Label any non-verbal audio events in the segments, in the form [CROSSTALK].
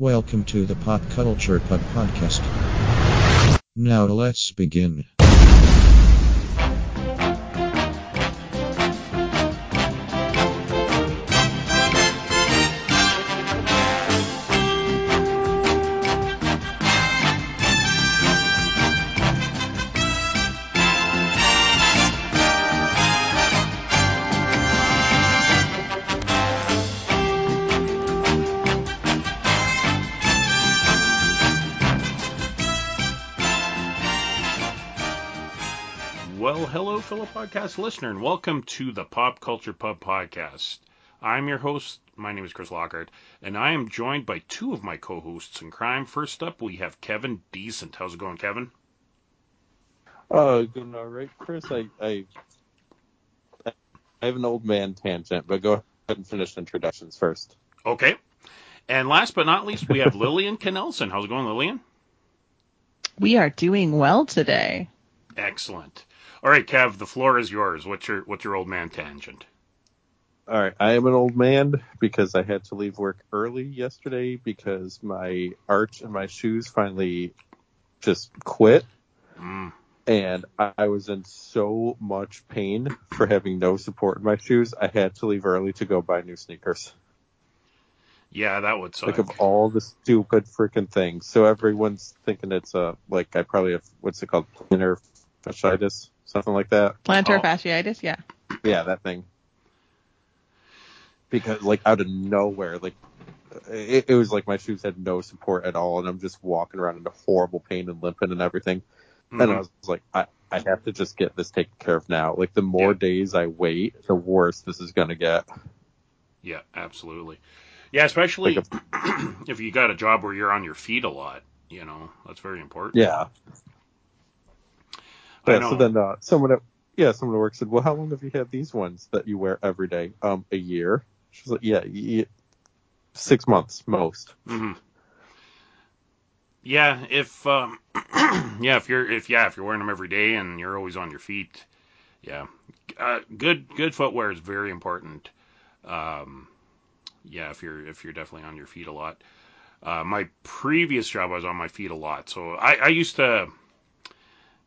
Welcome to the Pop Culture Pub Podcast. Now let's begin. Listener, and welcome to the Pop Culture Pub Podcast. I'm your host. My name is Chris Lockhart, and I am joined by two of my co-hosts in crime. First up, we have Kevin Decent. How's it going, Kevin? Uh, going all right, Chris. I, I I have an old man tangent, but go ahead and finish introductions first. Okay. And last but not least, we have [LAUGHS] Lillian Knelsen. How's it going, Lillian? We are doing well today. Excellent. All right, Kev, the floor is yours. What's your what's your old man tangent? All right, I am an old man because I had to leave work early yesterday because my arch and my shoes finally just quit, Mm, and I was in so much pain for having no support in my shoes. I had to leave early to go buy new sneakers. yeah, that would suck. Like of all the stupid freaking things. So everyone's thinking it's a like I probably have what's it called plantar fasciitis, something like that. Plantar Oh. fasciitis, yeah. Yeah, that thing. Because like out of nowhere, like it, it was like my shoes had no support at all, and I'm just walking around in horrible pain and limping and everything. And mm-hmm. I was like, I I have to just get this taken care of now. Like the more Yeah. days I wait, the worse this is gonna get. Yeah, absolutely. Yeah, especially Like [CLEARS THROAT] if you got a job where you're on your feet a lot. You know, that's very important. Yeah. Yeah, so then uh, someone at yeah, someone at work said, "Well, how long have you had these ones that you wear every day?" Um, a year. She's like, "Yeah, y- six months most." hmm Yeah, if um, [CLEARS THROAT] yeah, if you're if yeah, if you're wearing them every day and you're always on your feet, yeah, uh, good good footwear is very important. Um, yeah, if you're if you're definitely on your feet a lot. Uh, my previous job, I was on my feet a lot, so I, I used to,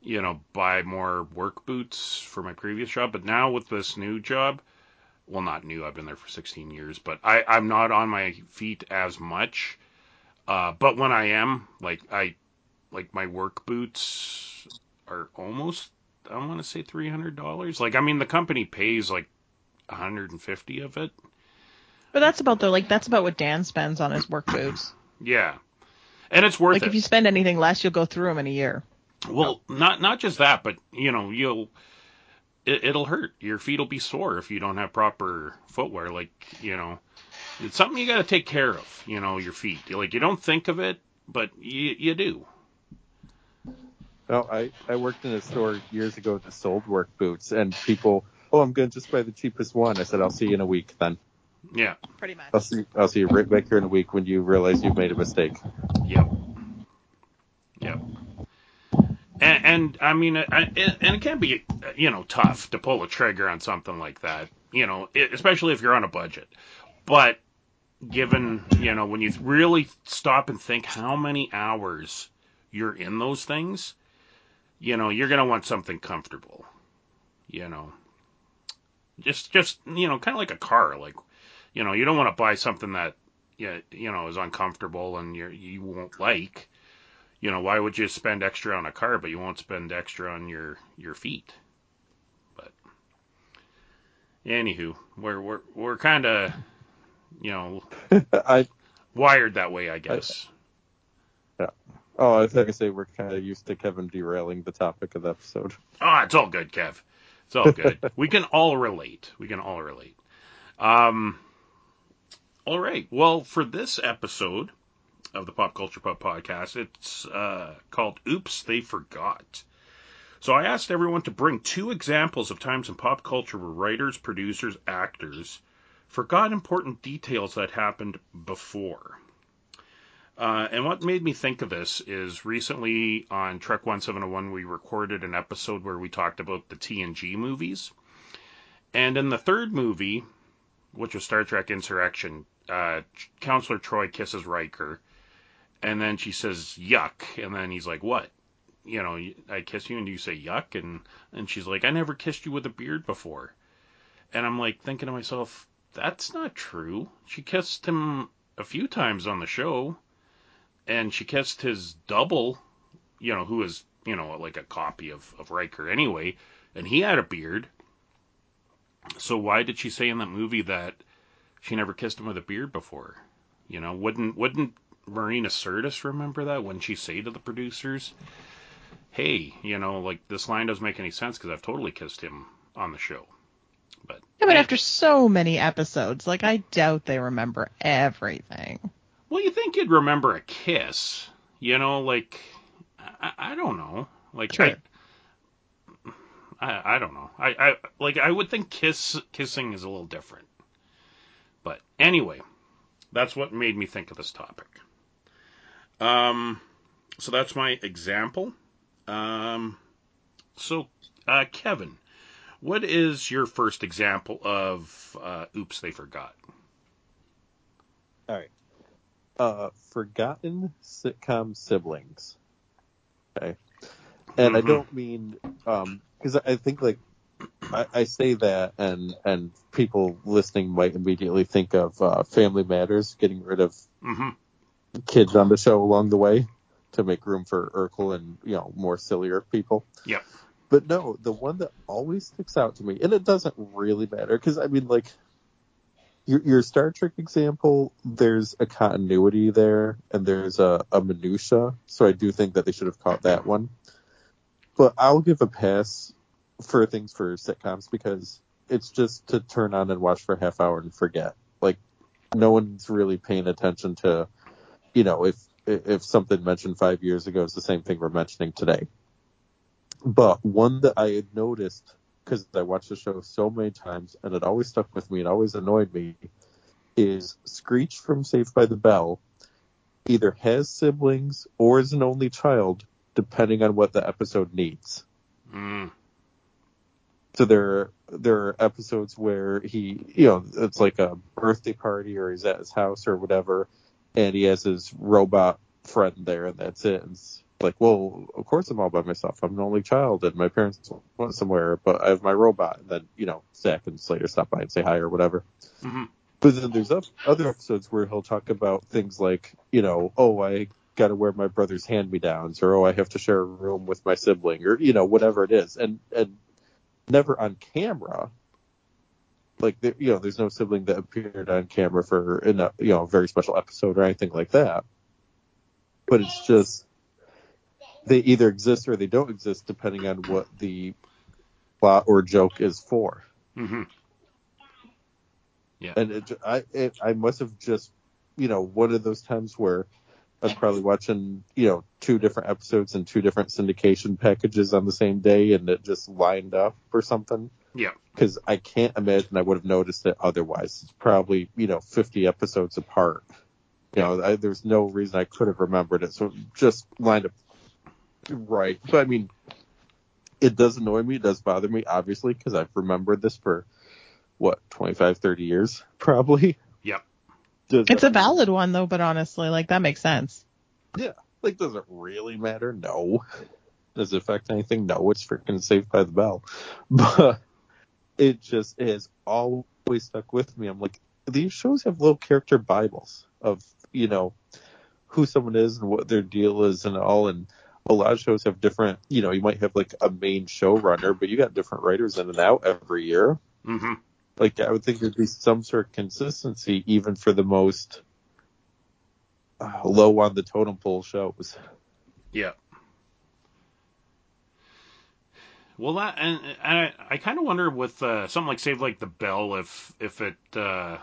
you know, buy more work boots for my previous job. But now with this new job, well, not new, I've been there for 16 years, but I, I'm not on my feet as much. Uh, but when I am, like I, like my work boots are almost, I want to say three hundred dollars. Like I mean, the company pays like 150 of it. But that's about the like that's about what Dan spends on his work boots. Yeah, and it's worth Like it. if you spend anything less, you'll go through them in a year. Well, not not just that, but you know, you'll it, it'll hurt. Your feet will be sore if you don't have proper footwear. Like you know, it's something you got to take care of. You know, your feet. Like you don't think of it, but you you do. No, I I worked in a store years ago that sold work boots, and people, oh, I'm gonna just buy the cheapest one. I said, I'll see you in a week then. Yeah. Pretty much. I'll see I'll see you right back here in a week when you realize you've made a mistake. Yep. Yep. And, and I mean, I, and and it can be, you know, tough to pull a trigger on something like that, you know, especially if you're on a budget. But given, you know, when you really stop and think how many hours you're in those things, you know, you're gonna want something comfortable, you know. Just, just, you know, kind of like a car, like, you know, you don't want to buy something that, yeah, you know, is uncomfortable and you you won't like. You know, why would you spend extra on a car, but you won't spend extra on your your feet? But anywho, we're we're we're kind of, you know, [LAUGHS] I wired that way, I guess. Yeah. Oh, I was gonna say we're kind of used to Kevin derailing the topic of the episode. Oh, it's all good, Kev. It's all good. [LAUGHS] we can all relate. We can all relate. Um, all right. Well, for this episode of the Pop Culture Pub podcast, it's uh, called "Oops, They Forgot." So I asked everyone to bring two examples of times in pop culture where writers, producers, actors forgot important details that happened before. Uh, and what made me think of this is recently on Trek 1701, we recorded an episode where we talked about the TNG movies. And in the third movie, which was Star Trek Insurrection, uh, Counselor Troi kisses Riker, And then she says, yuck. And then he's like, what? You know, I kiss you and you say yuck. And, and she's like, I never kissed you with a beard before. And I'm like thinking to myself, that's not true. She kissed him a few times on the show. And she kissed his double, you know, who is, you know, like a copy of, of Riker anyway. And he had a beard. So why did she say in that movie that she never kissed him with a beard before? You know, wouldn't wouldn't Marina Sirtis remember that when she say to the producers, "Hey, you know, like this line doesn't make any sense because I've totally kissed him on the show." But Yeah, but after so many episodes, like I doubt they remember everything. well, you think you'd remember a kiss? You know, like I, I don't know, like True. I, I I don't know. I, I like I would think kiss kissing is a little different. But anyway, that's what made me think of this topic. Um, so that's my example. Um, so uh, Kevin, what is your first example of uh, "Oops, they forgot"? All right. Uh, forgotten sitcom siblings. Okay. And I Mhm. don't mean um because I think like I, I say that and and people listening might immediately think of uh, Family Matters getting rid of Mm-hmm. kids on the show along the way to make room for Urkel and you know more sillier people. Yep. But no, the one that always sticks out to me, and it doesn't really matter because I mean, like your your Star Trek example, there's a continuity there, and there's a, a minutia. So I do think that they should have caught that one. But I'll give a pass for things for sitcoms because it's just to turn on and watch for a half hour and forget. Like no one's really paying attention to, you know, if if something mentioned five years ago is the same thing we're mentioning today. But one that I had noticed because I watched the show so many times and it always stuck with me, and always annoyed me, is Screech from Saved by the Bell either has siblings or is an only child, depending on what the episode needs. Mm. So there, there are episodes where he, you know, it's like a birthday party or he's at his house or whatever, and he has his robot friend there, and that's it. And it's like, well, of course I'm all by myself. I'm an only child, and my parents went somewhere, but I have my robot. And then, you know, Zach and Slater stop by and say hi or whatever. hmm But then there's oth- other episodes where he'll talk about things like, you know, oh, I got to wear my brother's hand-me-downs, or oh, I have to share a room with my sibling, or you know, whatever it is, and and never on camera. Like there, you know, there's no sibling that appeared on camera for in a you know a very special episode or anything like that. But it's just they either exist or they don't exist depending on what the plot or joke is for. hmm and it, I it, I must have just you know one of those times where I was probably watching you know two different episodes and two different syndication packages on the same day, and it just lined up or something. Yeah. Because I can't imagine I would have noticed it otherwise. It's probably you know 50 episodes apart. You know, I, there's no reason I could have remembered it, so it just lined up right. So I mean, it does annoy me, it does bother me, obviously, because I've remembered this for what 25, 30 years, probably. Yep. Does It's it- a valid one though, but honestly, like that makes sense. Yeah, like does it really matter? No. Does it affect anything? No, it's freaking saved by the bell. [LAUGHS] But it just is always stuck with me. I'm like, these shows have little character bibles of, you know, who someone is and what their deal is and all and a lot of shows have different you know, you might have like a main showrunner, but you got different writers in and out every year. hmm Like I would think there'd be some sort of consistency even for the most uh, low on the totem pole shows. Yeah. Well, that and, and I, I kind of wonder with uh, something like Save Like the Bell if if it uh,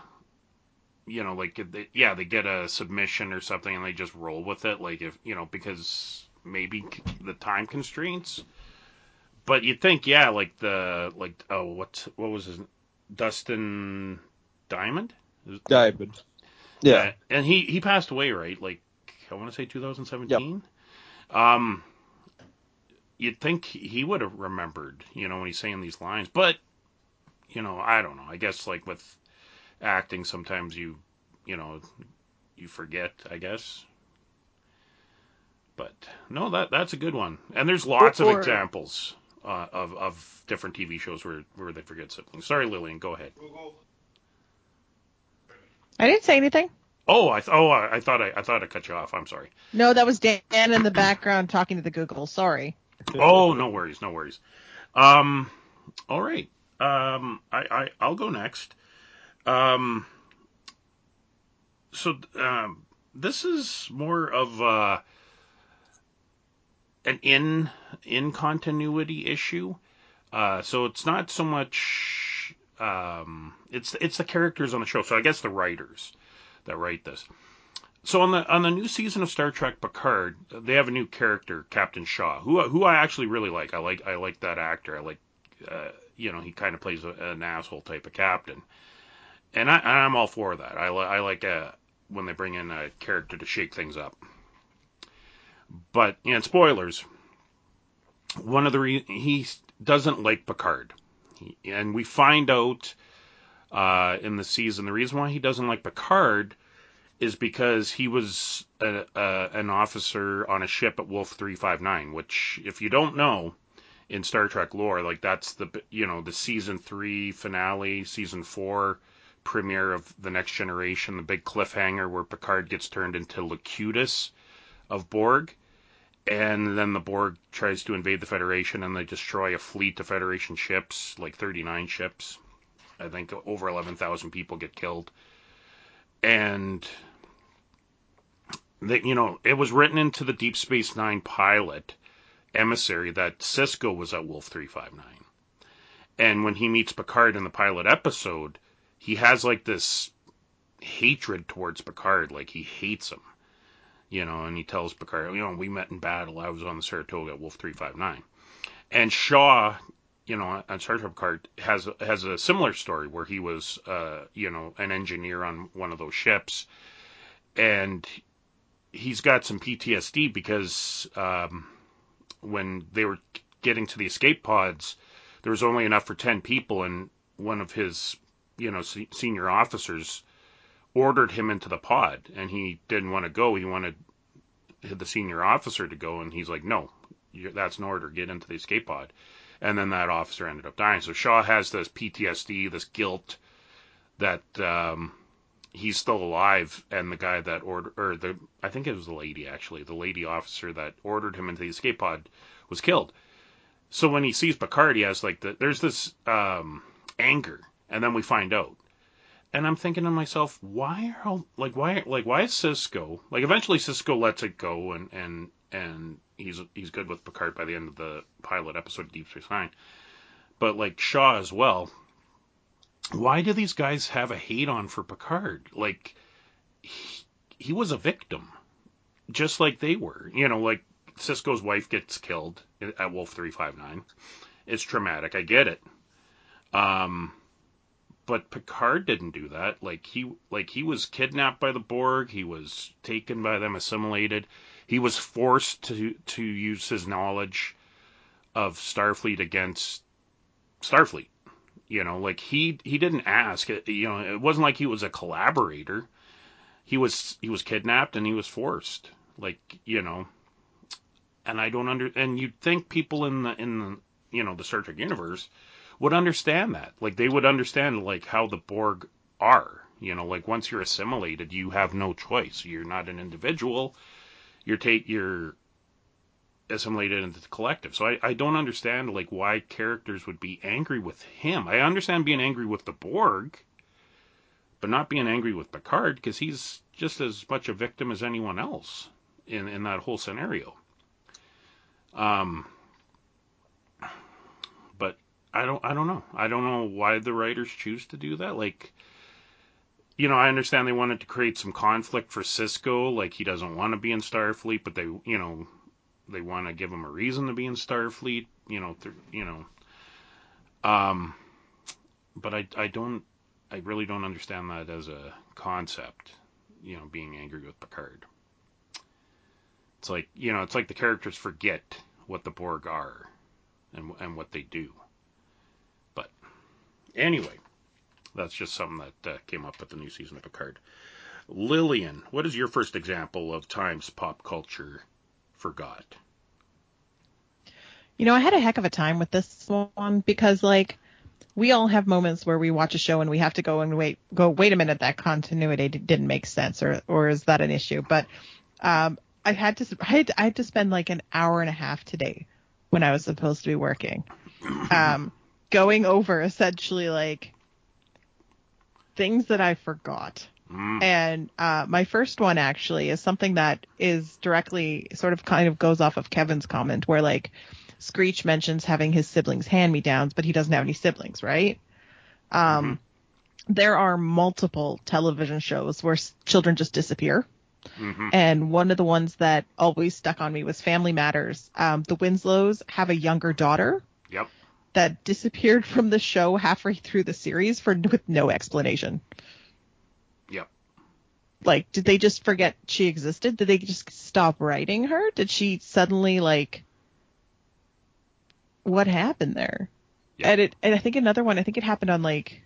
you know like they, yeah they get a submission or something and they just roll with it like if you know because maybe the time constraints. But you'd think yeah like the like oh what what was his Dustin Diamond Diamond. Yeah. and he he passed away right like I want to say 2017. Um, you'd think he would have remembered, you know, when he's saying these lines, but you know, I don't know. I guess like with acting, sometimes you, you know, you forget. I guess. But no, that that's a good one. And there's lots Or- of examples uh, of of different TV shows where where they forget siblings. Sorry, Lillian, go ahead. I didn't say anything. Oh, I th- oh I, I thought I, I thought I cut you off. I'm sorry. No, that was Dan in the background talking to the Google. Sorry. Oh, no worries, no worries. Um, all right. Um, I, I I'll go next. Um, so um, this is more of uh, an in in continuity issue. Uh, so it's not so much. Um, it's it's the characters on the show. So I guess the writers that write this. So on the on the new season of Star Trek Picard, they have a new character, Captain Shaw, who who I actually really like. I like I like that actor. I like, uh, you know, he kind of plays a, an asshole type of captain, and I I'm all for that. I li- I like uh, when they bring in a character to shake things up. But and spoilers. One of the re- he doesn't like Picard, he, and we find out uh, in the season the reason why he doesn't like Picard is because he was a, a, an officer on a ship at Wolf 359, which, if you don't know, in Star Trek lore, like that's the you know the season three finale, season four premiere of the Next Generation, the big cliffhanger where Picard gets turned into Locutus of Borg, and then the Borg tries to invade the Federation and they destroy a fleet of Federation ships, like 39 ships. I think over 11,000 people get killed. And that you know, it was written into the Deep Space Nine pilot emissary that Sisko was at Wolf 359. And when he meets Picard in the pilot episode, he has like this hatred towards Picard, like he hates him. You know, and he tells Picard, you know, we met in battle. I was on the Saratoga at Wolf 359. And Shaw, you know, on Star Trek Picard has has a similar story where he was, uh, you know, an engineer on one of those ships, and he's got some PTSD because um, when they were getting to the escape pods, there was only enough for ten people, and one of his, you know, se- senior officers ordered him into the pod, and he didn't want to go. He wanted the senior officer to go, and he's like, "No, that's an order. Get into the escape pod." And then that officer ended up dying. So Shaw has this PTSD, this guilt that um, he's still alive, and the guy that ordered, or the, I think it was the lady actually, the lady officer that ordered him into the escape pod was killed. So when he sees Picard, he has like the, there's this um, anger, and then we find out. And I'm thinking to myself, why are all, like why like why is Sisko like eventually Sisko lets it go and and and he's he's good with Picard by the end of the pilot episode of Deep Space Nine, but like Shaw as well. Why do these guys have a hate on for Picard? Like he, he was a victim, just like they were. You know, like Sisko's wife gets killed at Wolf three five nine. It's traumatic. I get it. Um, but Picard didn't do that. Like he like he was kidnapped by the Borg, he was taken by them, assimilated. He was forced to to use his knowledge of Starfleet against Starfleet. You know, like he he didn't ask. You know, it wasn't like he was a collaborator. He was he was kidnapped and he was forced. Like you know, and I don't under and you'd think people in the in the you know the Star Trek universe would understand that. Like they would understand like how the Borg are. You know, like once you're assimilated, you have no choice. You're not an individual. You're take you're assimilated into the collective. So I, I don't understand like why characters would be angry with him. I understand being angry with the Borg, but not being angry with Picard because he's just as much a victim as anyone else in in that whole scenario. Um, I don't I don't know. I don't know why the writers choose to do that. Like you know, I understand they wanted to create some conflict for Sisko, like he doesn't want to be in Starfleet, but they, you know, they want to give him a reason to be in Starfleet, you know, th- you know. Um but I I don't I really don't understand that as a concept, you know, being angry with Picard. It's like, you know, it's like the characters forget what the Borg are and and what they do. Anyway, that's just something that uh, came up with the new season of Picard. Lillian, what is your first example of Times pop culture forgot? You know, I had a heck of a time with this one because like we all have moments where we watch a show and we have to go and wait go wait a minute that continuity didn't make sense or or is that an issue? But um I had to I had, I had to spend like an hour and a half today when I was supposed to be working. Um going over essentially like things that I forgot. Mm. And uh, my first one actually is something that is directly sort of kind of goes off of Kevin's comment where like Screech mentions having his siblings hand me downs, but he doesn't have any siblings, right? Um, There are multiple television shows where s- children just disappear. hmm And one of the ones that always stuck on me was Family Matters. Um, the Winslows have a younger daughter. That disappeared from the show halfway through the series for with no explanation. Yep. Like, did they just forget she existed? Did they just stop writing her? Did she suddenly like? What happened there? Yeah. And it, and I think another one. I think it happened on like.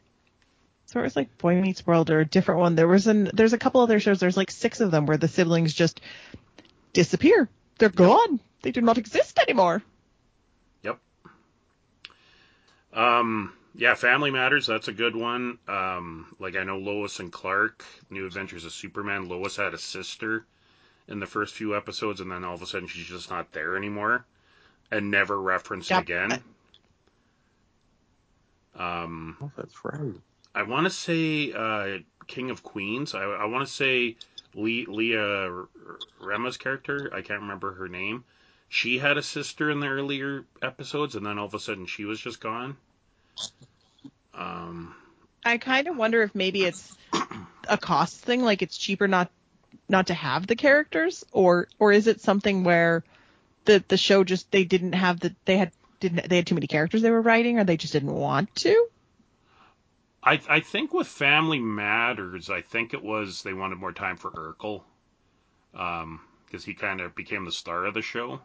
So it was like Boy Meets World or a different one. There was an there's a couple other shows. There's like six of them where the siblings just disappear. They're gone. They do not exist anymore. Yep. Um, yeah, Family Matters, that's a good one. Um, like I know Lois and Clark, New Adventures of Superman. Lois had a sister in the first few episodes, and then all of a sudden she's just not there anymore, and never referenced Yep. again. Um, Oh, that's right. I want to say uh, King of Queens. I, I want to say Le- Leah R- Rema's character. I can't remember her name. She had a sister in the earlier episodes, and then all of a sudden she was just gone. Um, I kind of wonder if maybe it's a cost thing, like it's cheaper not not to have the characters, or or is it something where the the show just they didn't have the they had didn't they had too many characters they were writing, or they just didn't want to? I I think with Family Matters, I think it was they wanted more time for Urkel, um, because he kind of became the star of the show.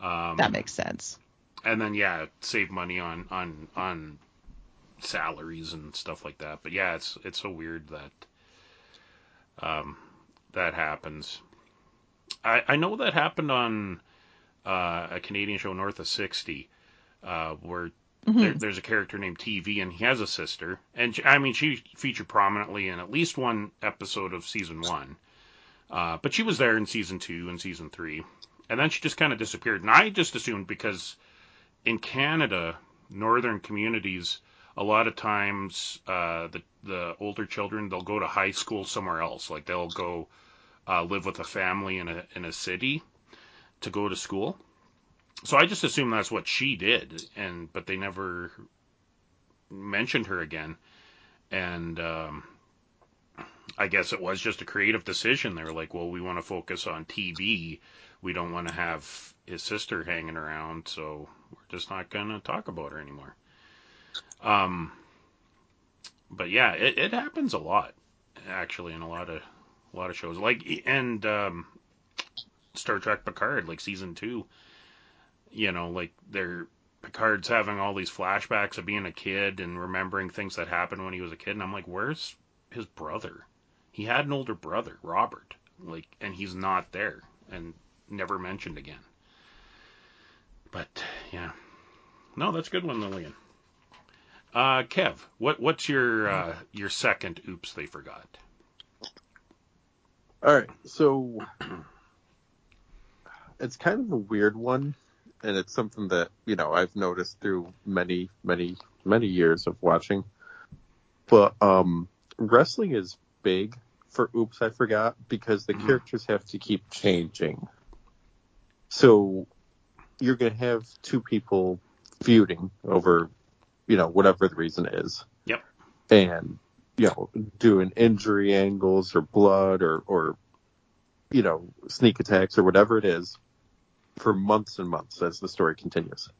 Um, That makes sense. and then yeah, save money on on on salaries and stuff like that. But yeah, it's it's so weird that um that happens. I I know that happened on uh, a Canadian show North of 60 uh where there, there's a character named Teevee and he has a sister and she, I mean she featured prominently in at least one episode of season 1. Uh, but she was there in season 2 and season 3 and then she just kind of disappeared and I just assumed because in Canada, northern communities, a lot of times uh, the the older children they'll go to high school somewhere else. Like they'll go uh, live with a family in a in a city to go to school. So I just assumed that's what she did, and but they never mentioned her again. And um, I guess it was just a creative decision. They were like, well, we want to focus on Teevee. We don't want to have his sister hanging around, so we're just not going to talk about her anymore. Um, but yeah, it, it happens a lot, actually, in a lot of a lot of shows. Like and um, Star Trek Picard, like season two. You know, like they're Picard's having all these flashbacks of being a kid and remembering things that happened when he was a kid, and I'm like, where's his brother? He had an older brother, Robert, like, and he's not there and never mentioned again. But yeah, no, that's a good one, Lillian. Uh, Kev, what what's your uh, your second? Oops, they forgot. All right, so [CLEARS THROAT] it's kind of a weird one, and it's something that you know I've noticed through many, many, many years of watching. But um, wrestling is big for Oops, I Forgot because the Mhm. characters have to keep changing. So you're gonna have two people feuding over, you know, whatever the reason is. Yep. And you know, doing injury angles or blood or or you know, sneak attacks or whatever it is for months and months as the story continues.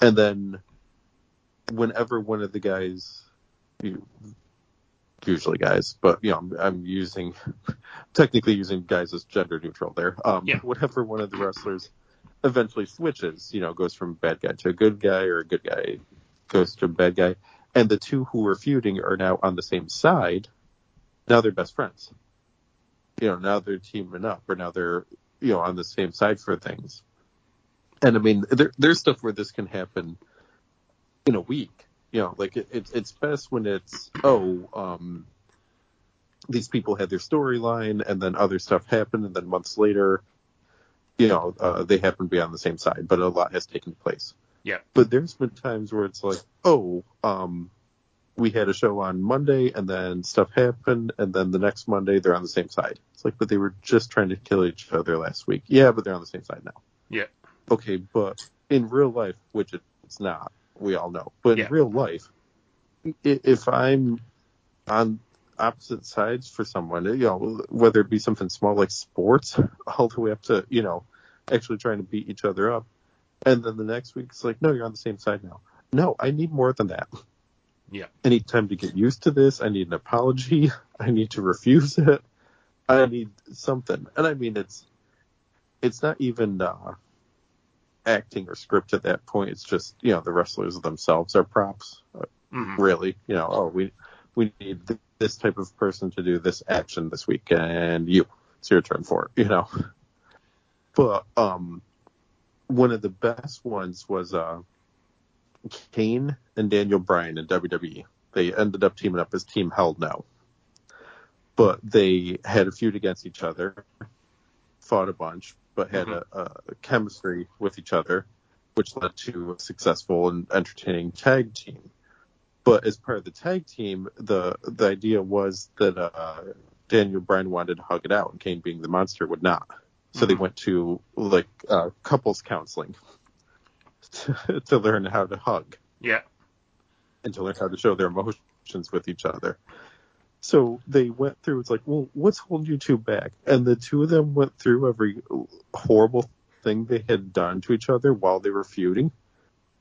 And then whenever one of the guys, you- usually guys, but you know, I'm, I'm using, technically using guys as gender neutral there. Um, Yeah. whenever one of the wrestlers eventually switches, you know, goes from bad guy to a good guy or a good guy goes to a bad guy, and the two who were feuding are now on the same side, now they're best friends. You know, now they're teaming up, or now they're you know, on the same side for things. And I mean, there, there's stuff where this can happen in a week. You know, like it, it, it's best when it's oh, um, these people had their storyline, and then other stuff happened, and then months later, you know, uh, they happen to be on the same side, but a lot has taken place. Yeah. But there's been times where it's like, oh, um, we had a show on Monday, and then stuff happened, and then the next Monday they're on the same side. It's like, but they were just trying to kill each other last week. Yeah, but they're on the same side now. Yeah. Okay, but in real life, which it's not, we all know. But in real life, if I'm on opposite sides for someone, you know, whether it be something small like sports, [LAUGHS] all the way up to, you know, actually trying to beat each other up. And then the next week it's like, no, you're on the same side now. No, I need more than that. Yeah. I need time to get used to this. I need an apology. [LAUGHS] I need to refuse it. I need something. And I mean, it's, it's not even, uh, acting or script at that point. It's just, you know, the wrestlers themselves are props Mhm. really. You know, oh, we we need th- this type of person to do this action this week, and you, it's your turn for it. You know, but um, one of the best ones was uh, Kane and Daniel Bryan in WWE. They ended up teaming up as Team Hell No, but they had a feud against each other, fought a bunch, but had a, a chemistry with each other, which led to a successful and entertaining tag team. But as part of the tag team, the the idea was that uh, Daniel Bryan wanted to hug it out, and Kane, being the monster, would not. So they Mhm. went to like uh, couples counseling to, [LAUGHS] to learn how to hug Yeah. and to learn how to show their emotions with each other. So they went through. It's like, well, what's holding you two back? And the two of them went through every horrible thing they had done to each other while they were feuding,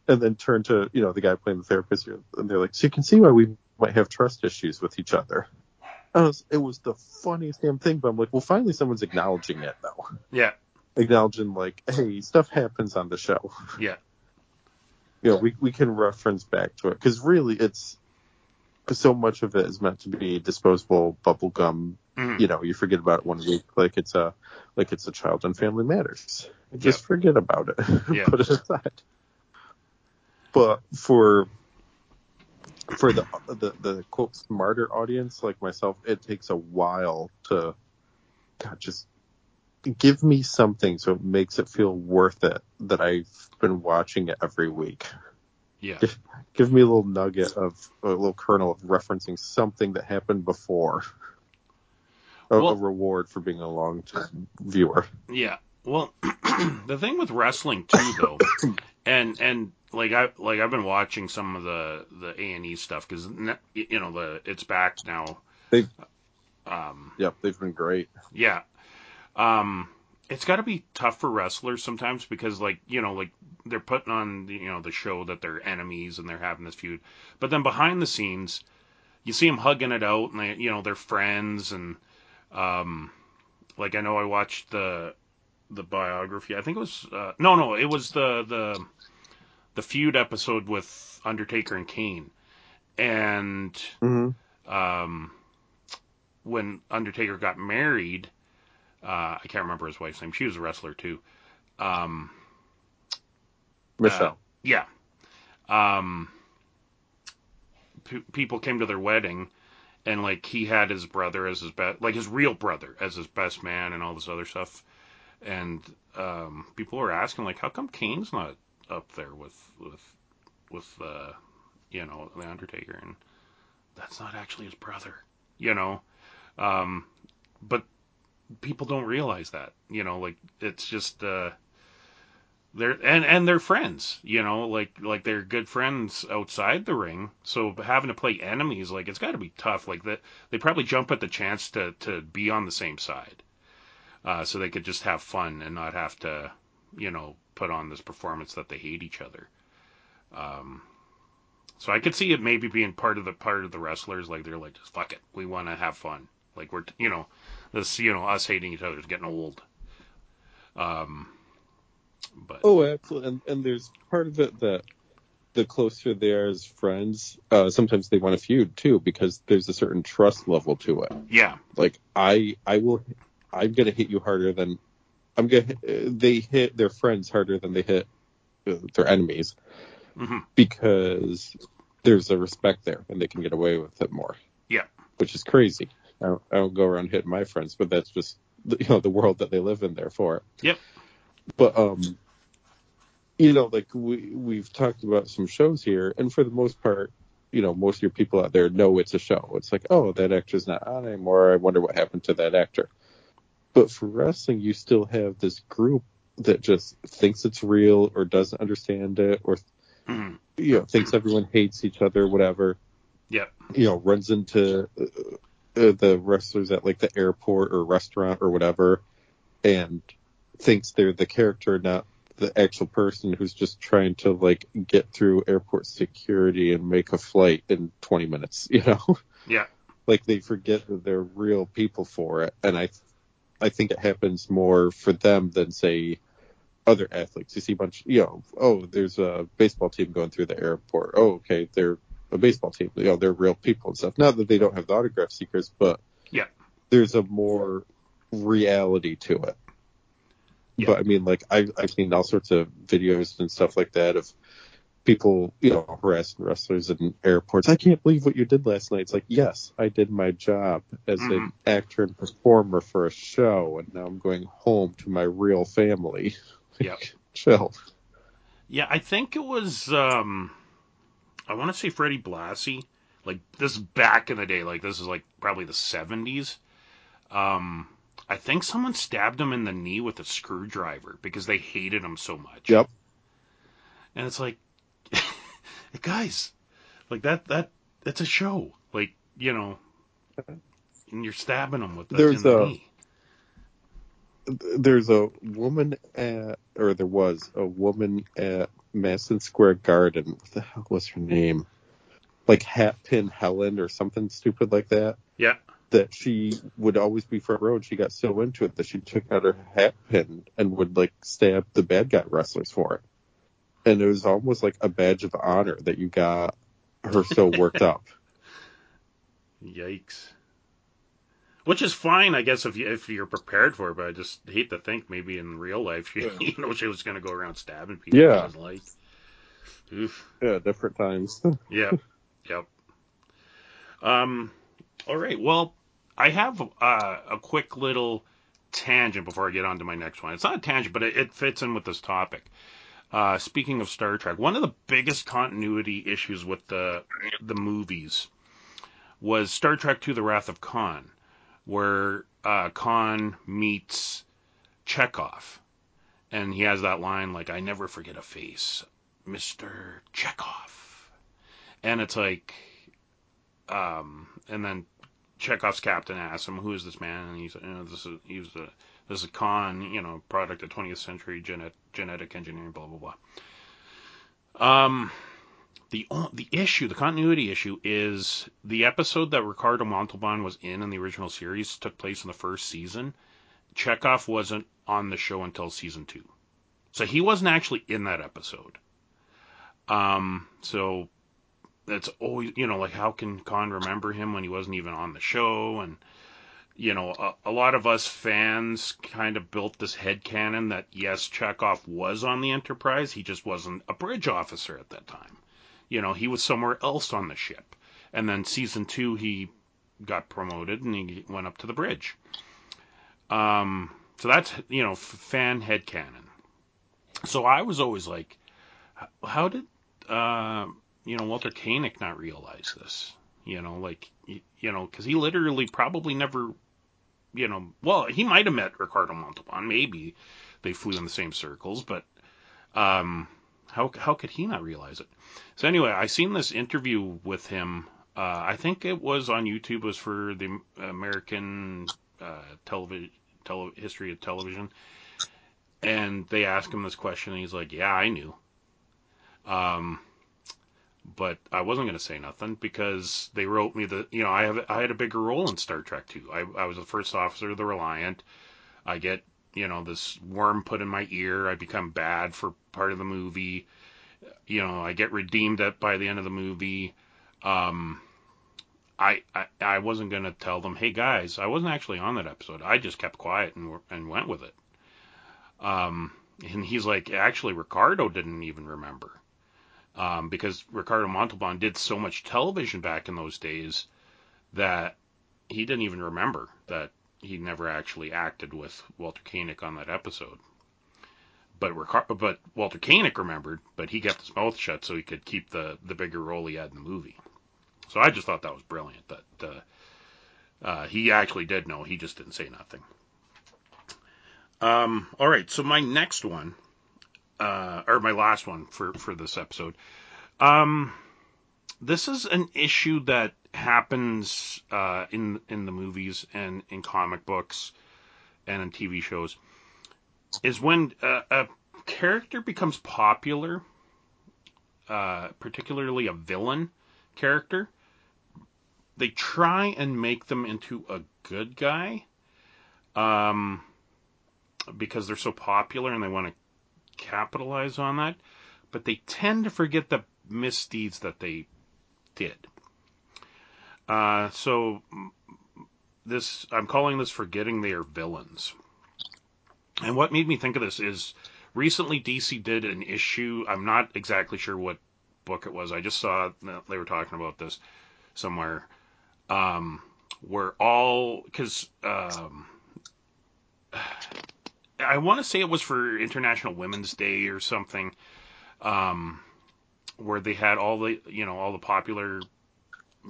and then turned to you know the guy playing the therapist, and they're like, so you can see why we might have trust issues with each other. It was, it was the funniest damn thing, but I'm like, well, finally someone's acknowledging it though, Yeah. acknowledging like, hey, stuff happens on the show Yeah. you know, we, we can reference back to it because really it's so much of it is meant to be disposable bubble gum. Mhm. You know, you forget about it one week like it's a like it's a child and family matters. Just Yep. forget about it. [LAUGHS] Yeah. Put it aside. But for for the, the the quote smarter audience like myself, it takes a while to God just give me something so it makes it feel worth it that I've been watching it every week Yeah. give me a little nugget of a little kernel of referencing something that happened before. A, Well- a reward for being a long term viewer. Yeah. Well, [CLEARS THROAT] the thing with wrestling too, though, [LAUGHS] and and like I like I've been watching some of the the A and E stuff because you know the it's back now. They've- Um. Yep, they've been great. Yeah. Um. It's got to be tough for wrestlers sometimes because like you know like they're putting on you know the show that they're enemies and they're having this feud, but then behind the scenes, you see them hugging it out and they you know they're friends and um like I know I watched the the biography. I think it was uh, no, no, it was the the the feud episode with Undertaker and Kane, and Mm-hmm. um, when Undertaker got married, uh, I can't remember his wife's name. She was a wrestler too. Um, Michelle. yeah. Um, pe- people came to their wedding, and like he had his brother as his best, like his real brother as his best man, and all this other stuff. And um, people were asking like, how come Kane's not up there with with with uh, you know the Undertaker? And that's not actually his brother, you know. Um, but people don't realize that, you know, like it's just. Uh, they're and and they're friends you know like like they're good friends outside the ring. So having to play enemies like it's got to be tough. Like that they probably jump at the chance to to be on the same side uh so they could just have fun and not have to you know put on this performance that they hate each other. Um so i could see it maybe being part of the part of the wrestlers like they're like just fuck it. We want to have fun. Like we're you know this you know us hating each other is getting old um but Oh, absolutely. And, and there's part of it that the closer they are as friends, uh, sometimes they want to feud too because there's a certain trust level to it. yeah Like I, I will, I'm gonna hit you harder than I'm gonna they hit their friends harder than they hit uh, their enemies hmm because there's a respect there and they can get away with it more. Yeah. which is crazy. I don't, I don't go around hitting my friends, but that's just you know the world that they live in. Therefore, Yep. But um, you know, like we we've talked about some shows here, and for the most part, you know, most of your people out there know it's a show. It's like, oh, that actor's not on anymore. I wonder what happened to that actor. But for wrestling, you still have this group that just thinks it's real or doesn't understand it or hmm you know thinks everyone hates each other, whatever. Yep. You know, runs into uh, uh, the wrestlers at like the airport or restaurant or whatever, and thinks they're the character, not the actual person who's just trying to like get through airport security and make a flight in 20 minutes. [LAUGHS] You know, Yeah. like they forget that they're real people for it, and I, I think it happens more for them than say other athletes. You see a bunch, you know, oh, there's a baseball team going through the airport. Oh, okay, they're a baseball team. You know, they're real people and stuff. Not that they don't have the autograph seekers, but Yeah. there's a more reality to it. Yeah. But I mean, like I, I've seen all sorts of videos and stuff like that of people, you know, harassing wrestlers in airports. I can't believe what you did last night. It's like, yes, I did my job as an Mhm. actor and performer for a show, and now I'm going home to my real family. Yep. [LAUGHS] Chill. Yeah, I think it was um I want to say Freddie Blassie. Like this is back in the day, like this is like probably the 70s. Um I think someone stabbed him in the knee with a screwdriver because they hated him so much. Yep. And it's like [LAUGHS] guys, like that that that's a show. Like, you know, and you're stabbing him with the, There's in the a- knee. There's a woman at, or there was a woman at Madison Square Garden. What the hell was her name? Like Hat Pin Helen or something stupid like that. Yeah. That she would always be front row and she got so into it that she took out her hat pin and would like stab the bad guy wrestlers for it. And it was almost like a badge of honor that you got her so worked [LAUGHS] up. Yikes. Which is fine, I guess, if you if you're prepared for it. But I just hate to think maybe in real life, she, [LAUGHS] you know, she was going to go around stabbing people. Yeah. Like. Oof. Yeah, different times. [LAUGHS] Yep. yep. Um. All right. Well, I have uh, a quick little tangent before I get on to my next one. It's not a tangent, but it, it fits in with this topic. Uh, speaking of Star Trek, one of the biggest continuity issues with the the movies was Star Trek II: The Wrath of Khan, where uh, Khan meets Chekhov, and he has that line like, "I never forget a face, Mister Chekhov," and it's like, um, and then Chekhov's captain asks him, "Who is this man?" And he's, you know, this is he was a this is Khan, you know, product of 20th century genet, genetic engineering, blah blah blah. Um, the the issue, the continuity issue, is the episode that Ricardo Montalban was in in the original series took place in the first season. Chekhov wasn't on the show until season two, so he wasn't actually in that episode. Um, so that's always, you know, like how can Khan remember him when he wasn't even on the show? And you know, a, a lot of us fans kind of built this head canon that yes, Chekhov was on the Enterprise, he just wasn't a bridge officer at that time. You know, he was somewhere else on the ship. And then season two, he got promoted and he went up to the bridge. Um, so that's you know fan head canon. So I was always like, how did uh, you know Walter Koenig not realize this? You know, like y- you know, because he literally probably never, you know, well, he might have met Ricardo Montalban. Maybe they flew in the same circles, but um, how how could he not realize it? So anyway, I seen this interview with him. Uh, I think it was on YouTube. It was for the American uh, television tele- history of television, and they asked him this question, and he's like, "Yeah, I knew." Um, but I wasn't going to say nothing because they wrote me the, you know, I have I had a bigger role in Star Trek II. I I was the first officer of the Reliant. I get, you know, this worm put in my ear. I become bad for part of the movie. You know, I get redeemed at by the end of the movie. Um, I, I I wasn't gonna tell them, hey guys, I wasn't actually on that episode. I just kept quiet and and went with it. Um, and he's like, actually, Ricardo didn't even remember. Um, because Ricardo Montalban did so much television back in those days that he didn't even remember that he never actually acted with Walter Koenig on that episode. But but Walter Koenig remembered, but he kept his mouth shut so he could keep the the bigger role he had in the movie. So I just thought that was brilliant that uh, uh, he actually did know. He just didn't say nothing. Um, all right, so my next one, uh, or my last one for for this episode, um, this is an issue that happens uh, in in the movies and in comic books and in TV shows is when uh, a character becomes popular, uh, particularly a villain character. They try and make them into a good guy, um, because they're so popular and they want to capitalize on that. But they tend to forget the misdeeds that they did. Uh, so this, I'm calling this forgetting they are villains. And what made me think of this is recently DC did an issue. I'm not exactly sure what book it was. I just saw they were talking about this somewhere. Um, where all because um, I want to say it was for International Women's Day or something. Um, where they had all the you know all the popular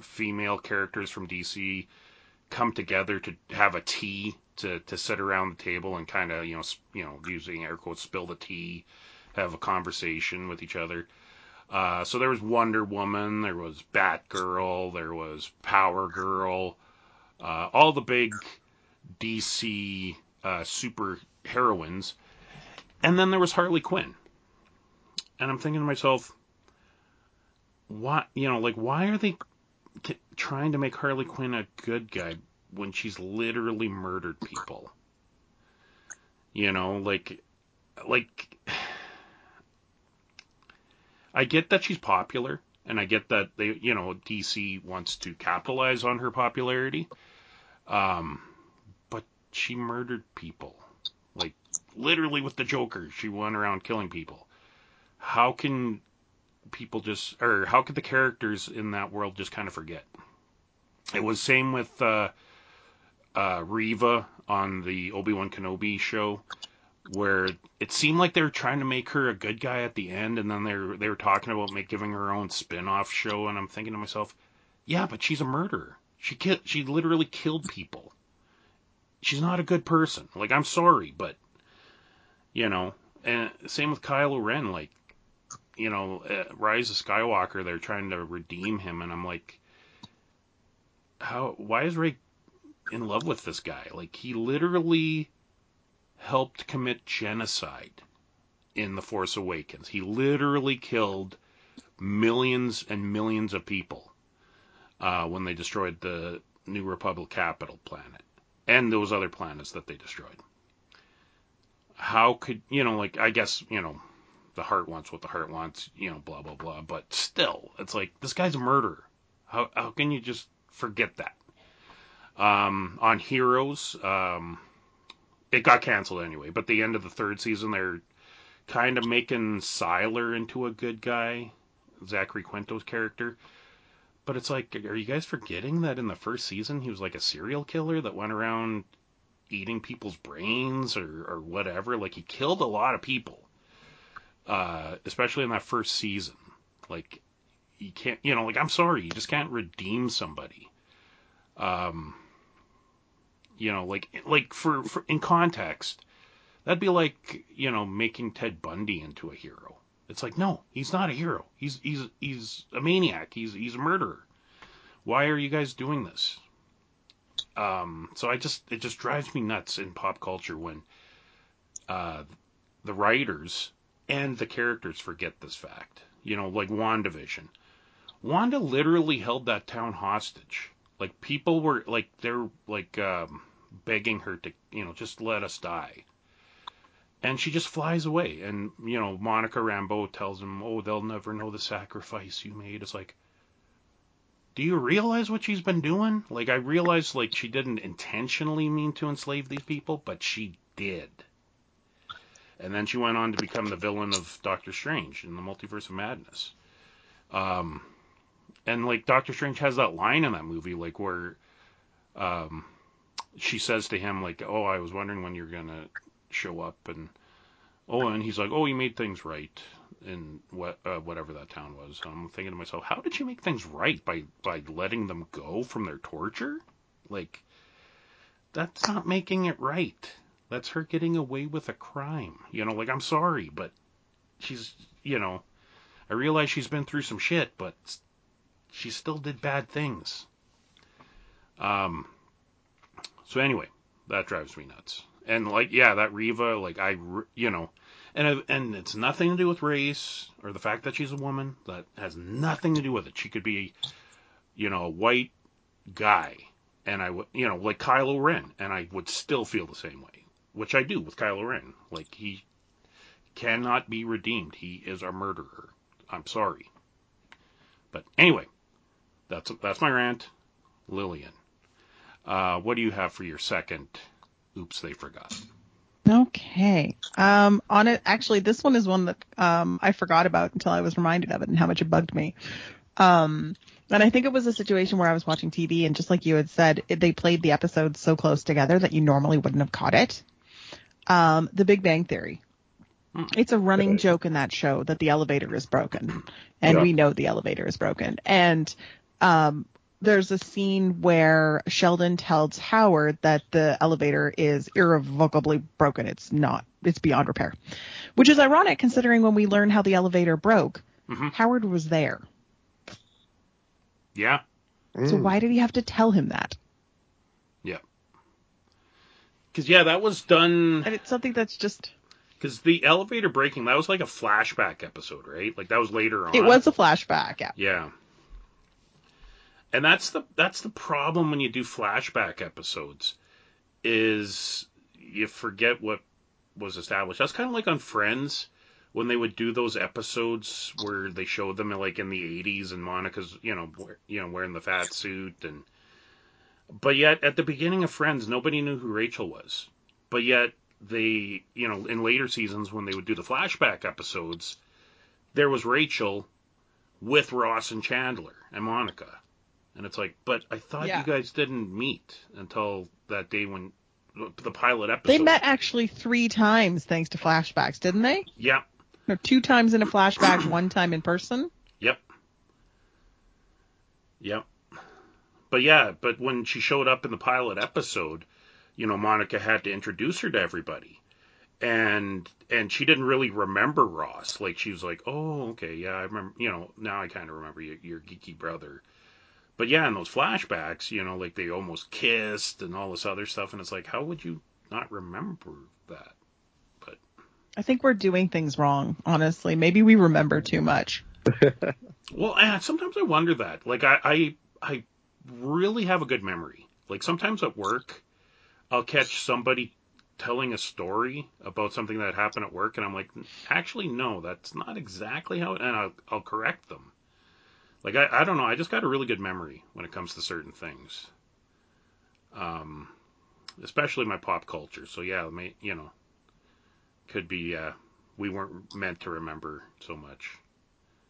female characters from DC come together to have a tea to, to sit around the table and kind of you know you know using air quotes spill the tea, have a conversation with each other. Uh, so there was Wonder Woman, there was Batgirl, there was Power Girl, uh, all the big DC uh, super heroines, and then there was Harley Quinn. And I'm thinking to myself, why you know like why are they trying to make Harley Quinn a good guy when she's literally murdered people? You know, like like I get that she's popular and I get that they you know DC wants to capitalize on her popularity. Um but she murdered people. Like literally with the Joker, she went around killing people. How can people just, or how could the characters in that world just kind of forget? It was same with uh, uh, Reva on the Obi Wan Kenobi show, where it seemed like they were trying to make her a good guy at the end, and then they were they were talking about make, giving her own spin off show, and I'm thinking to myself, yeah, but she's a murderer. She ki- she literally killed people. She's not a good person. Like I'm sorry, but you know, and same with Kylo Ren. Like you know, uh, Rise of Skywalker, they're trying to redeem him, and I'm like, how? Why is Rey in love with this guy? Like, he literally helped commit genocide in The Force Awakens. He literally killed millions and millions of people uh, when they destroyed the New Republic capital planet and those other planets that they destroyed. How could you know? Like, I guess you know the heart wants what the heart wants, you know, blah blah blah. But still, it's like this guy's a murderer. How how can you just forget that? Um, on Heroes, um, it got canceled anyway. But the end of the third season, they're kind of making Sylar into a good guy, Zachary Quinto's character. But it's like, are you guys forgetting that in the first season he was like a serial killer that went around eating people's brains or, or whatever? Like he killed a lot of people uh, especially in that first season. Like you can't, you know, like I'm sorry, you just can't redeem somebody. Um, you know, like like for, for in context, that'd be like you know making Ted Bundy into a hero. It's like no, he's not a hero. He's he's he's a maniac. He's he's a murderer. Why are you guys doing this? Um, so I just it just drives me nuts in pop culture when uh, the writers and the characters forget this fact. You know, like WandaVision. Wanda literally held that town hostage. Like people were like they're like um, begging her to, you know, just let us die. And she just flies away. And you know, Monica Rambeau tells him, "Oh, they'll never know the sacrifice you made." It's like, do you realize what she's been doing? Like I realize like she didn't intentionally mean to enslave these people, but she did. And then she went on to become the villain of Doctor Strange in the Multiverse of Madness. Um, and like Doctor Strange has that line in that movie, like where, um, she says to him like, "Oh, I was wondering when you're gonna show up," and oh, and he's like, "Oh, you made things right." in what uh, whatever that town was. I'm thinking to myself, how did she make things right by by letting them go from their torture? Like that's not making it right. That's her getting away with a crime. You know, like I'm sorry, but she's, you know, I realize she's been through some shit, but she still did bad things. Um so anyway, that drives me nuts. And like yeah, that Reva, like I you know, and and it's nothing to do with race or the fact that she's a woman. That has nothing to do with it. She could be, you know, a white guy, and I would, you know, like Kylo Ren, and I would still feel the same way, which I do with Kylo Ren. Like he cannot be redeemed. He is a murderer. I'm sorry. But anyway, that's that's my rant. Lillian, uh, what do you have for your second? Oops, they forgot. Okay. Um, on it, actually, this one is one that um, I forgot about until I was reminded of it and how much it bugged me. Um, and I think it was a situation where I was watching TV and just like you had said, it, they played the episodes so close together that you normally wouldn't have caught it. Um, the Big Bang Theory. Hmm. It's a running joke in that show that the elevator is broken, and yeah. we know the elevator is broken. And um, there's a scene where Sheldon tells Howard that the elevator is irrevocably broken. It's not. It's beyond repair, which is ironic considering when we learn how the elevator broke, mm-hmm. Howard was there. Yeah. So why did he have to tell him that? Because yeah, that was done. And it's something that's just. Because the elevator breaking, that was like a flashback episode, right? Like that was later on. It was a flashback, yeah. Yeah. And that's the that's the problem when you do flashback episodes, is you forget what was established. That's kind of like on Friends when they would do those episodes where they showed them like in the 80s and Monica's you know you know wearing the fat suit and but yet at the beginning of Friends nobody knew who Rachel was. But yet they you know in later seasons when they would do the flashback episodes there was Rachel with Ross and Chandler and Monica. And it's like, but I thought yeah. you guys didn't meet until that day when the pilot episode. They met actually three times thanks to flashbacks, didn't they? Yeah. Or two times in a flashback, one time in person. Yep. Yep. But yeah, but when she showed up in the pilot episode, you know, Monica had to introduce her to everybody. And and she didn't really remember Ross. Like she was like, "Oh, okay, yeah, I remember, you know, now I kind of remember your, your geeky brother." But yeah, in those flashbacks, you know, like they almost kissed and all this other stuff, and it's like, how would you not remember that? But I think we're doing things wrong, honestly. Maybe we remember too much. [LAUGHS] well, sometimes I wonder that. Like I, I, I really have a good memory. Like sometimes at work, I'll catch somebody telling a story about something that happened at work, and I'm like, actually, no, that's not exactly how. And I'll, I'll correct them. Like I, I don't know. I just got a really good memory when it comes to certain things. Um, especially my pop culture. So yeah, may, you know, could be uh, we weren't meant to remember so much.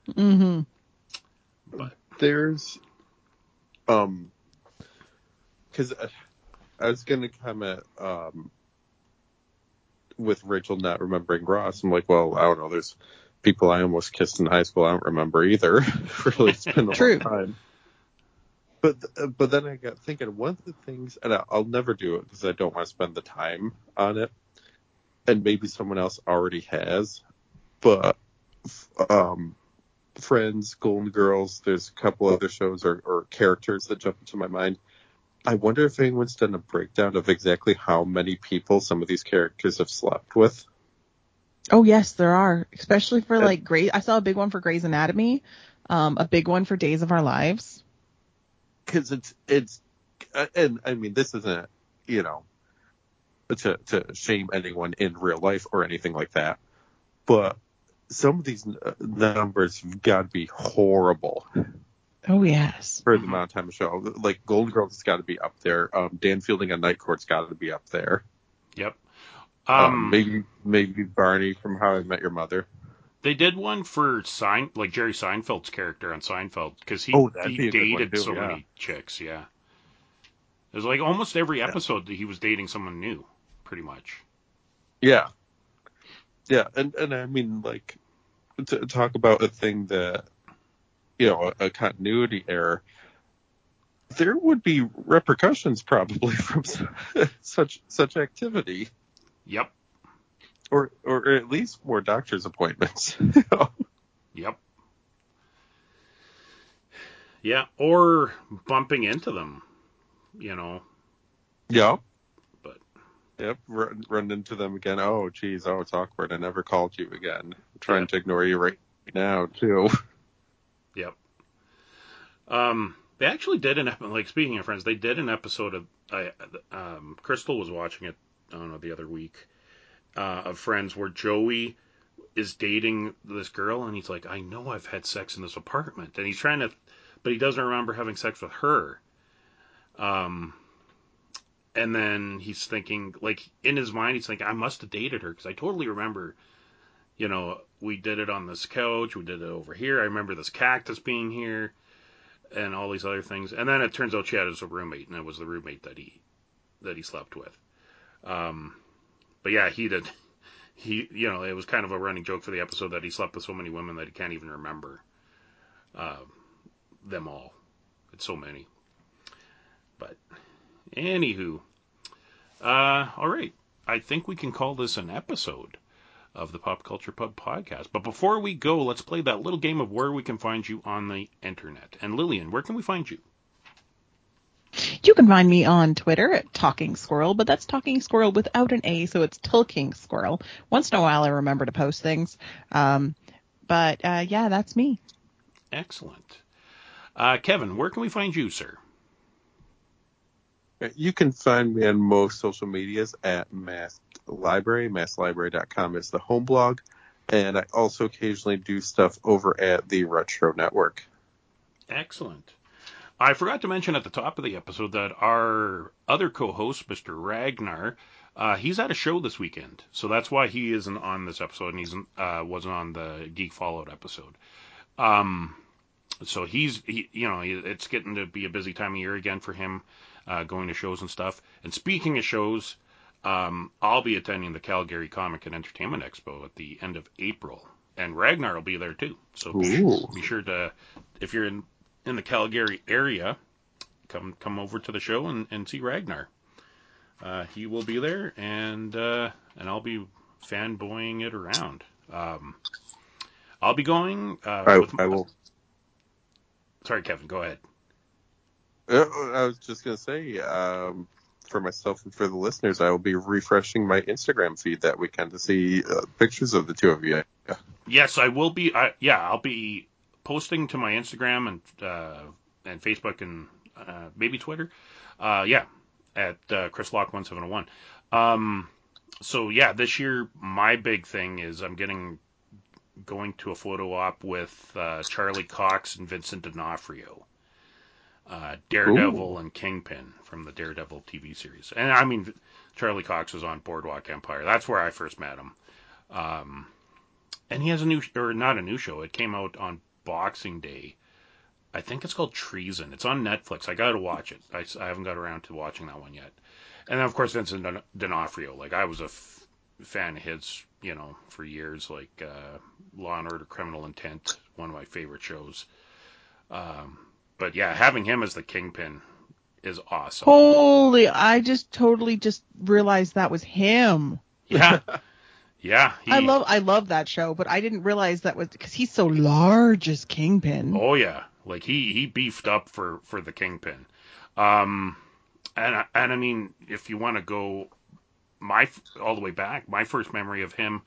Mm-hmm. But there's um, because I was gonna comment um with Rachel not remembering Ross. I'm like, well, I don't know. There's people I almost kissed in high school. I don't remember either. [LAUGHS] really, it's been a True. long time. But but then I got thinking one of the things, and I'll never do it because I don't want to spend the time on it, and maybe someone else already has. But um, Friends, Golden Girls, there's a couple other shows or, or characters that jump into my mind. I wonder if anyone's done a breakdown of exactly how many people some of these characters have slept with. Oh yes, there are, especially for like Grey. I saw a big one for Grey's Anatomy, um, a big one for Days of Our Lives. Because it's it's, and I mean this isn't you know to to shame anyone in real life or anything like that, but some of these numbers have got to be horrible. Oh yes. For the amount of time of show, like Golden Girls has got to be up there. Um, Dan Fielding on Night Court's got to be up there. Yep. Um, maybe maybe Barney from How I Met Your Mother. They did one for Sein, like Jerry Seinfeld's character on Seinfeld, because he, Oh, he be a good one, dated too, so yeah. many chicks. Yeah, it was like almost every episode that he was dating someone new, pretty much. Yeah, yeah, and and I mean like to talk about a thing that you know a, a continuity error. There would be repercussions probably [LAUGHS] from such such activity, Yep, or or at least more doctor's appointments. [LAUGHS] yep, yeah, or bumping into them, you know. yeah. Yep, run, run into them again. Oh, geez, oh, it's awkward. I never called you again. I'm trying Yep. to ignore you right now, too. [LAUGHS] Yep. Um, they actually did an ep- like speaking of friends, they did an episode of I um Crystal was watching it I don't know the other week uh, of Friends where Joey is dating this girl and he's like I know I've had sex in this apartment and he's trying to but he doesn't remember having sex with her. Um. And then he's thinking, like in his mind, he's thinking, I must have dated her because I totally remember, you know, we did it on this couch, we did it over here. I remember this cactus being here, and all these other things. And then it turns out she had as a roommate, and it was the roommate that he that he slept with. Um, but yeah, he did. [LAUGHS] He, you know, it was kind of a running joke for the episode that he slept with so many women that he can't even remember uh, them all. It's so many. But anywho, uh, all right. I think we can call this an episode of the Pop Culture Pub podcast. But before we go, let's play that little game of where we can find you on the internet. And Lillian, where can we find you? You can find me on Twitter at Talking Squirrel, but that's Talking Squirrel without an A, so it's Tilking Squirrel. Once in a while, I remember to post things. Um, but uh, yeah, that's me. Excellent. Uh, Kevin, where can we find you, sir? You can find me on most social medias at Masked Library. MaskedLibrary.com is the home blog. And I also occasionally do stuff over at the Retro Network. Excellent. I forgot to mention at the top of the episode that our other co-host, Mr. Ragnar, uh, he's at a show this weekend, so that's why he isn't on this episode and he uh, wasn't on the Geek Fallout episode. Um, so he's, he, you know, it's getting to be a busy time of year again for him, uh, going to shows and stuff. And speaking of shows, um, I'll be attending the Calgary Comic and Entertainment Expo at the end of April, and Ragnar will be there too. So be sure, be sure to, if you're in in the Calgary area, come come over to the show and, and see Ragnar. Uh, he will be there, and uh, and I'll be fanboying it around. Um, I'll be going. Uh, I, with, I will. Sorry, Kevin. Go ahead. Uh, I was just to say, um, for myself and for the listeners, I will be refreshing my Instagram feed that weekend to see uh, pictures of the two of you. Yes, I will be. I, yeah, I'll be posting to my Instagram and uh, and Facebook and uh, maybe Twitter. Uh, yeah, at uh, Chris Lock one seven zero one. Um, so yeah, this year my big thing is I'm getting going to a photo op with Charlie Cox and Vincent D'Onofrio. Uh, Daredevil Ooh. and Kingpin from the Daredevil TV series, and I mean Charlie Cox was on Boardwalk Empire. That's where I first met him. Um, and he has a new or not a new show. It came out on Boxing Day. I think it's called Treason. It's on Netflix. I got to watch it. I haven't got around to watching that one yet. And then of course Vincent D'On- D'Onofrio. Like I was a f- fan of his, you know, for years. Like uh, Law and Order: Criminal Intent, one of my favorite shows. Um, but yeah, having him as the Kingpin is awesome. Holy, I just totally just realized that was him. Yeah, [LAUGHS] yeah. He, I love I love that show, but I didn't realize that was because he's so large as Kingpin. Oh yeah, like he he beefed up for for the kingpin, um, and I- and I mean if you want to go my all the way back, my first memory of him,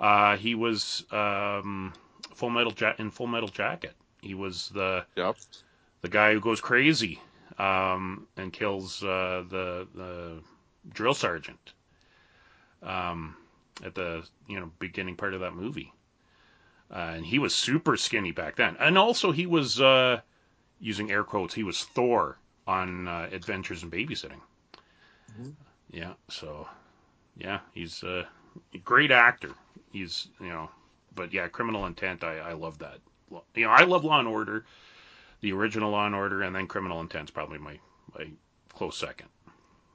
uh, he was um, Full Metal ja- in Full Metal Jacket. He was the Yep. The guy who goes crazy um, and kills uh, the the drill sergeant um, at the you know beginning part of that movie. Uh, and he was super skinny back then, and also he was uh, using air quotes. He was Thor on uh, Adventures in Babysitting. Mhm. Yeah, so yeah, he's a great actor. He's you know, but yeah, Criminal Intent. I I love that. You know, I love Law and Order, the original Law and Order, and then Criminal Intent's probably my my close second.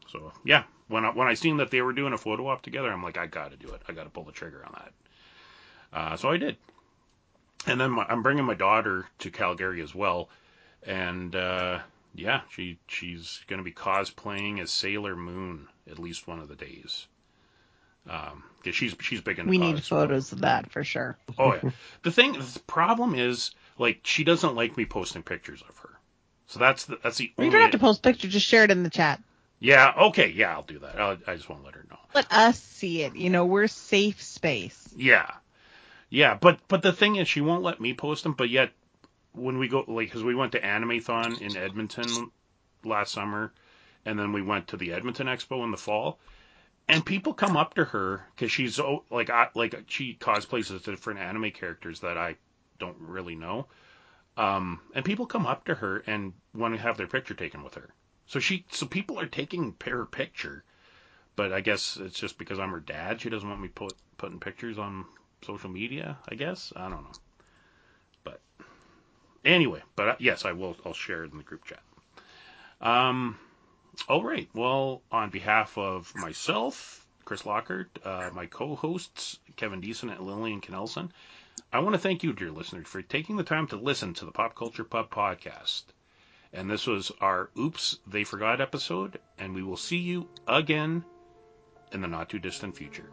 So yeah, when I when I seen that they were doing a photo op together, I'm like, I got to do it. I got to pull the trigger on that. Uh, so I did. And then my, I'm bringing my daughter to Calgary as well, and uh, yeah, she she's going to be cosplaying as Sailor Moon at least one of the days. Um, cause she's she's big into We need photos of that for sure. Oh yeah. The thing, the problem is, like, she doesn't like me posting pictures of her. So that's the that's the You only. don't have to post pictures, just share it in the chat. Yeah. Okay. Yeah, I'll do that. I'll, I just want to let her know. Let us see it. You know, we're safe space. Yeah. Yeah, but but the thing is, she won't let me post them. But yet, when we go, like, because we went to Animethon in Edmonton last summer, and then we went to the Edmonton Expo in the fall, and people come up to her because she's oh, like I, like she cosplays as different anime characters that I don't really know. Um, and people come up to her and want to have their picture taken with her. So she, so people are taking her picture, but I guess it's just because I'm her dad. She doesn't want me put putting pictures on social media. I guess I don't know. But anyway, but yes, I will. I'll share it in the group chat. Um, all right. Well, on behalf of myself, Chris Lockhart, uh, my co-hosts Kevin Decent and Lillian Knelsen, I want to thank you, dear listeners, for taking the time to listen to the Pop Culture Pub podcast. And this was our Oops, They Forgot episode, and we will see you again in the not too distant future.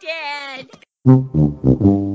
Dead. [LAUGHS]